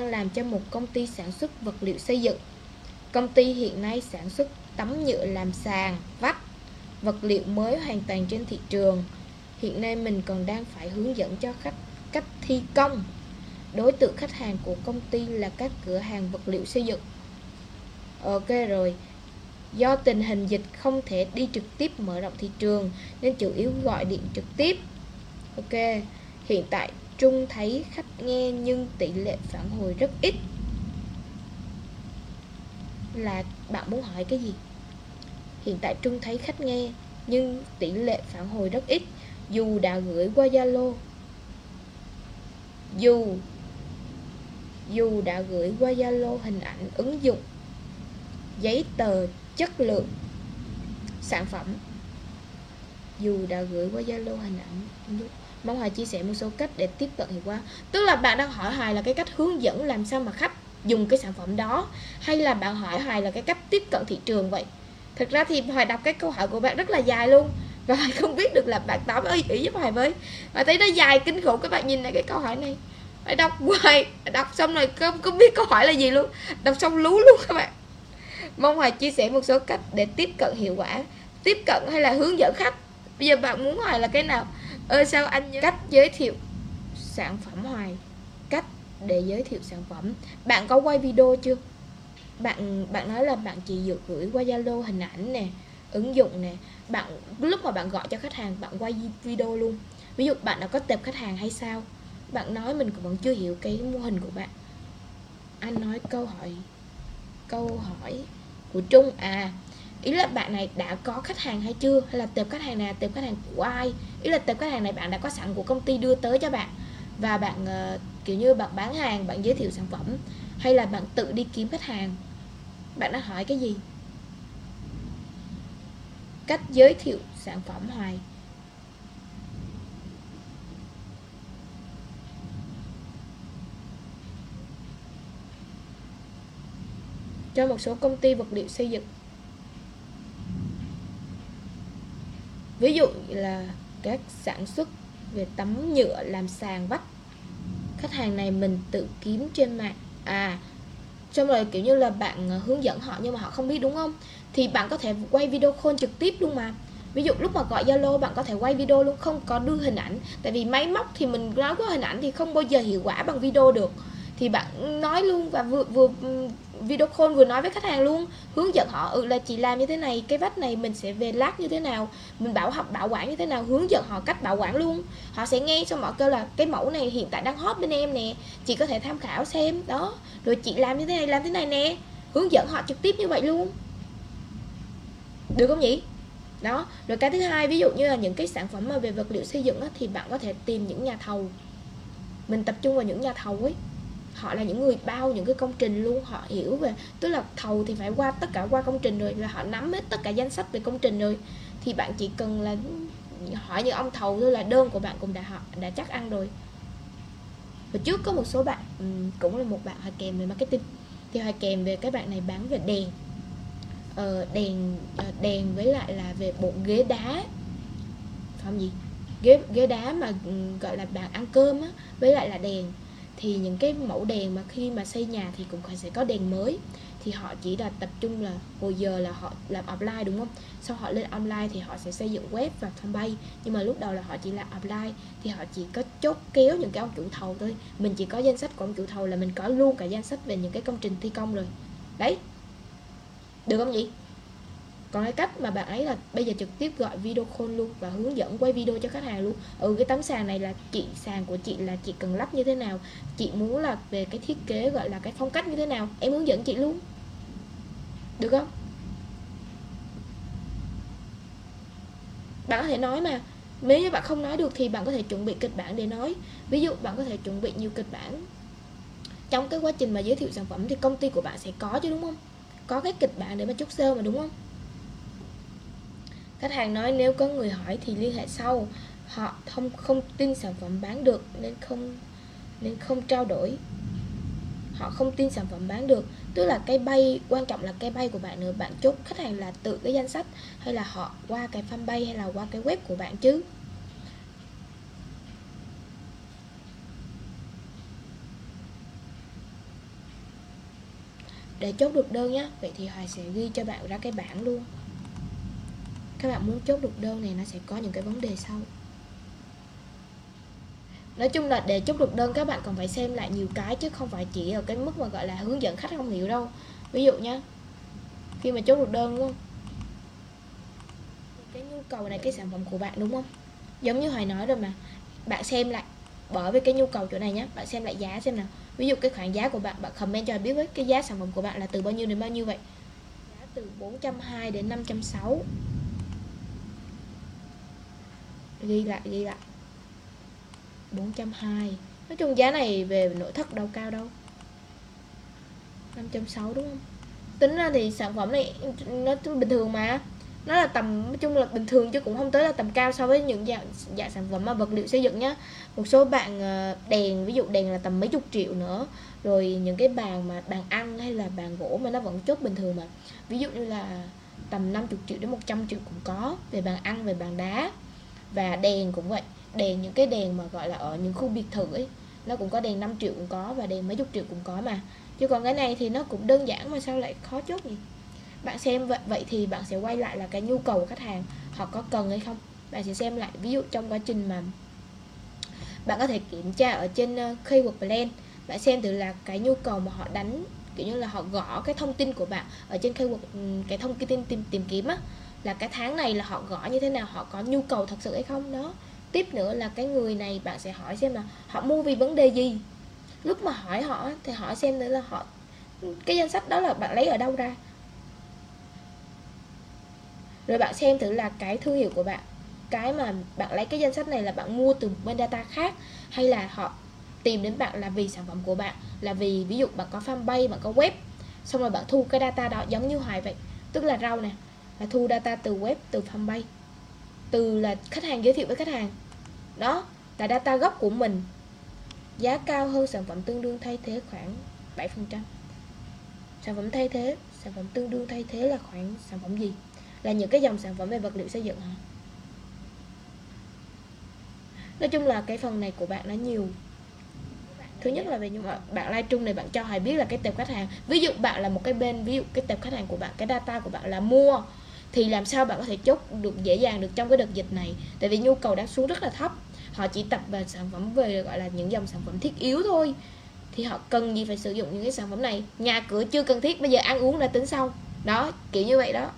đang làm cho một công ty sản xuất vật liệu xây dựng. Công ty hiện nay sản xuất tấm nhựa làm sàn, vách, vật liệu mới hoàn toàn trên thị trường. Hiện nay mình còn đang phải hướng dẫn cho khách cách thi công. Đối tượng khách hàng của công ty là các cửa hàng vật liệu xây dựng. Ok rồi. Do tình hình dịch không thể đi trực tiếp mở rộng thị trường nên chủ yếu gọi điện trực tiếp. Ok. Hiện tại Trung thấy khách nghe nhưng tỷ lệ phản hồi rất ít. Là bạn muốn hỏi cái gì? Hiện tại Trung thấy khách nghe nhưng tỷ lệ phản hồi rất ít, dù đã gửi qua Zalo. Dù dù đã gửi qua Zalo hình ảnh, ứng dụng, giấy tờ, chất lượng, sản phẩm dù đã gửi qua Zalo hình ảnh, ứng dụng mong Hoài chia sẻ một số cách để tiếp cận hiệu quả. Tức là bạn đang hỏi Hoài là cái cách hướng dẫn làm sao mà khách dùng cái sản phẩm đó, hay là bạn hỏi Hoài là cái cách tiếp cận thị trường vậy? Thực ra thì Hoài đọc cái câu hỏi của bạn rất là dài luôn, và Hoài không biết được là bạn tóm ơi, ý giúp Hoài với. Hoài thấy nó dài kinh khủng, các bạn nhìn lại cái câu hỏi này. Phải đọc hoài đọc xong rồi không có biết câu hỏi là gì luôn. Đọc xong lú luôn các bạn. Mong hoài chia sẻ một số cách để tiếp cận hiệu quả, tiếp cận hay là hướng dẫn khách. Bây giờ bạn muốn hỏi là cái nào? Ơ, sao anh cách giới thiệu sản phẩm hoài? Cách để giới thiệu sản phẩm. Bạn có quay video chưa? Bạn bạn nói là bạn chỉ dựa gửi qua zalo hình ảnh nè, ứng dụng nè. Bạn, lúc mà bạn gọi cho khách hàng, bạn quay video luôn. Ví dụ bạn đã có tệp khách hàng hay sao? Bạn nói mình vẫn chưa hiểu cái mô hình của bạn. Anh nói câu hỏi câu hỏi của trung à ý là bạn này đã có khách hàng hay chưa? Hay là tệp khách hàng nào tệp khách hàng của ai? Ý là tệp khách hàng này bạn đã có sẵn của công ty đưa tới cho bạn. Và bạn uh, kiểu như bạn bán hàng bạn giới thiệu sản phẩm hay là bạn tự đi kiếm khách hàng? Bạn đã hỏi cái gì? Cách giới thiệu sản phẩm hoài. Cho một số công ty vật liệu xây dựng. Ví dụ là các sản xuất về tấm nhựa làm sàn vách. Khách hàng này mình tự kiếm trên mạng. À xong rồi kiểu như là bạn à, hướng dẫn họ nhưng mà họ không biết đúng không? Thì bạn có thể quay video call trực tiếp luôn mà. Ví dụ lúc mà gọi zalo, bạn có thể quay video luôn, không có đưa hình ảnh. Tại vì máy móc thì mình nói có hình ảnh thì không bao giờ hiệu quả bằng video được thì bạn nói luôn và vừa vừa video call vừa nói với khách hàng luôn hướng dẫn họ ừ là chị làm như thế này cái vách này mình sẽ về lát như thế nào mình bảo học bảo quản như thế nào hướng dẫn họ cách bảo quản luôn. Họ sẽ nghe xong họ kêu là cái mẫu này hiện tại đang hot bên em nè chị có thể tham khảo xem đó. Rồi chị làm như thế này làm thế này nè hướng dẫn họ trực tiếp như vậy luôn. Được không nhỉ? Đó. Rồi cái thứ hai ví dụ như là những cái sản phẩm mà về vật liệu xây dựng á, thì bạn có thể tìm những nhà thầu. Mình tập trung vào những nhà thầu ấy họ là những người bao những cái công trình luôn họ hiểu về tức là thầu thì phải qua tất cả qua công trình rồi là họ nắm hết tất cả danh sách về công trình rồi. Thì bạn chỉ cần là hỏi những ông thầu thôi là đơn của bạn cũng đã họ đã chắc ăn rồi. Và trước có một số bạn cũng là một bạn họ kèm về marketing thì họ kèm về các bạn này bán về đèn. Ờ, đèn ờ, đèn với lại là về bộ ghế đá. Không gì ghế ghế đá mà gọi là bàn ăn cơm á với lại là đèn thì những cái mẫu đèn mà khi mà xây nhà thì cũng sẽ có đèn mới. Thì họ chỉ là tập trung là hồi giờ là họ làm offline, đúng không? Sau họ lên online thì họ sẽ xây dựng web và fanpage. Nhưng mà lúc đầu là họ chỉ làm offline, thì họ chỉ có chốt kéo những cái ông chủ thầu thôi. Mình chỉ có danh sách của ông chủ thầu là mình có luôn cả danh sách về những cái công trình thi công rồi. Đấy. Được không nhỉ? Còn cái cách mà bạn ấy là bây giờ trực tiếp gọi video call luôn và hướng dẫn quay video cho khách hàng luôn. Ừ cái tấm sàn này là chị, sàn của chị là chị cần lắp như thế nào? Chị muốn là về cái thiết kế gọi là cái phong cách như thế nào? Em hướng dẫn chị luôn. Được không? Bạn có thể nói mà. Nếu như bạn không nói được thì bạn có thể chuẩn bị kịch bản để nói. Ví dụ bạn có thể chuẩn bị nhiều kịch bản. Trong cái quá trình mà giới thiệu sản phẩm thì công ty của bạn sẽ có chứ, đúng không? Có cái kịch bản để mà chốt sale mà, đúng không? Khách hàng nói nếu có người hỏi thì liên hệ sau. Họ không không tin sản phẩm bán được nên không nên không trao đổi. Họ không tin sản phẩm bán được. Tức là cái bay, quan trọng là cái bay của bạn nữa. Bạn chốt khách hàng là tự cái danh sách hay là họ qua cái fanpage hay là qua cái web của bạn chứ? Để chốt được đơn nhé vậy thì Hoài sẽ ghi cho bạn ra cái bảng luôn các bạn muốn chốt được đơn này, nó sẽ có những cái vấn đề sau. Nói chung là để chốt được đơn, các bạn còn phải xem lại nhiều cái chứ không phải chỉ ở cái mức mà, gọi là, hướng dẫn khách không hiểu đâu. Ví dụ nhé khi mà chốt được đơn, đúng không? Cái nhu cầu này, cái sản phẩm của bạn, đúng không? Giống như hoài nói rồi mà, bạn xem lại, bởi vì cái nhu cầu chỗ này nhé bạn xem lại giá xem nào. Ví dụ cái khoản giá của bạn bạn comment cho biết với cái giá sản phẩm của bạn là từ bao nhiêu đến bao nhiêu vậy? Giá từ 420 đến 560 ghi lại ghi lại. 420 nói chung giá này về nội thất đâu cao đâu. 560 đúng không? Tính ra thì sản phẩm này, nó bình thường mà. Nó là tầm, nói chung là bình thường chứ cũng không tới là tầm cao so với những dạng dạng sản phẩm mà vật liệu xây dựng nhá. Một số bạn ờ, đèn, ví dụ đèn là tầm mấy chục triệu nữa. Rồi những cái bàn mà bàn ăn hay là bàn gỗ mà nó vẫn chốt bình thường mà. Ví dụ như là tầm 50 triệu đến 100 triệu cũng có về bàn ăn, về bàn đá và đèn cũng vậy. Đèn, những cái đèn mà gọi là ở những khu biệt thự ấy, nó cũng có đèn 5 triệu cũng có và đèn mấy chục triệu cũng có mà. Chứ còn cái này thì nó cũng đơn giản mà sao lại khó chốt gì bạn xem vậy vậy thì bạn sẽ quay lại là cái nhu cầu của khách hàng, họ có cần hay không? Bạn sẽ xem lại, ví dụ trong quá trình mà bạn có thể kiểm tra ở trên ờ, keyword plan, bạn xem thử là cái nhu cầu mà họ đánh, kiểu như là họ gõ cái thông tin của bạn ở trên keyword cái thông tin tìm tìm kiếm á là cái tháng này là họ gõ như thế nào, họ có nhu cầu thật sự hay không? Đó. Tiếp nữa là cái người này bạn sẽ hỏi xem là họ mua vì vấn đề gì? Lúc mà hỏi họ thì hỏi xem nữa là họ, cái danh sách đó là bạn lấy ở đâu ra? Rồi bạn xem thử là cái thương hiệu của bạn, cái mà bạn lấy cái danh sách này là bạn mua từ bên data khác, hay là họ tìm đến bạn là vì sản phẩm của bạn, là vì ví dụ bạn có fanpage, bạn có web, xong rồi bạn thu cái data đó giống như hoài vậy. Tức là rau nè là thu data từ web, từ fanpage. Từ là khách hàng giới thiệu với khách hàng. Đó là data gốc của mình. Giá cao hơn sản phẩm tương đương thay thế khoảng 7% sản phẩm thay thế, sản phẩm tương đương thay thế là khoảng sản phẩm gì? Là những cái dòng sản phẩm về vật liệu xây dựng hả? Nói chung là cái phần này của bạn nó nhiều. Thứ nhất là về nhưng mà bạn chung này, bạn cho hãy biết là cái tệp khách hàng. Ví dụ bạn là một cái bên, ví dụ cái tệp khách hàng của bạn, cái data của bạn là mua thì làm sao bạn có thể chốt được, dễ dàng được trong cái đợt dịch này? Tại vì nhu cầu đã xuống rất là thấp. Họ chỉ tập vào sản phẩm về, gọi là, những dòng sản phẩm thiết yếu thôi. Thì họ cần gì phải sử dụng những cái sản phẩm này? Nhà cửa chưa cần thiết, bây giờ ăn uống đã tính xong. Đó, kiểu như vậy đó.